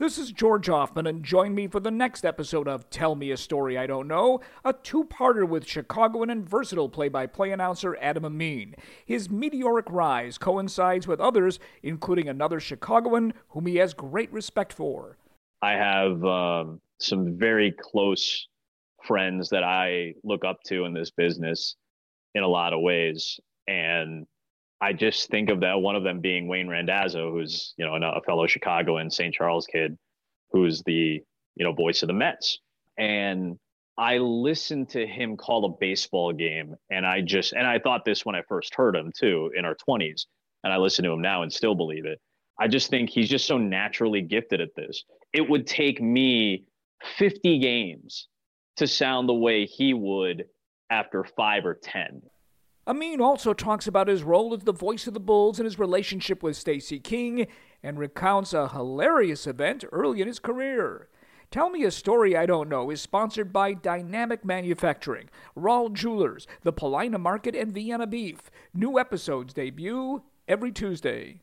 This is George Ofman, and join me for the next episode of Tell Me a Story I Don't Know, a two parter with Chicagoan and versatile play by play announcer Adam Amin. His meteoric rise coincides with others, including another Chicagoan whom he has great respect for. I have um, some very close friends that I look up to in this business in a lot of ways. And I just think of that one of them being Wayne Randazzo, who's you know a fellow Chicago and St. Charles kid, who's the you know voice of the Mets, and I listened to him call a baseball game, and I just and I thought this when I first heard him too in our twenties, and I listen to him now and still believe it. I just think he's just so naturally gifted at this. It would take me 50 games to sound the way he would after five or 10. Amin also talks about his role as the voice of the Bulls and his relationship with Stacey King, and recounts a hilarious event early in his career. Tell Me a Story I Don't Know is sponsored by Dynamic Manufacturing, Rawl Jewelers, the Polina Market, and Vienna Beef. New episodes debut every Tuesday.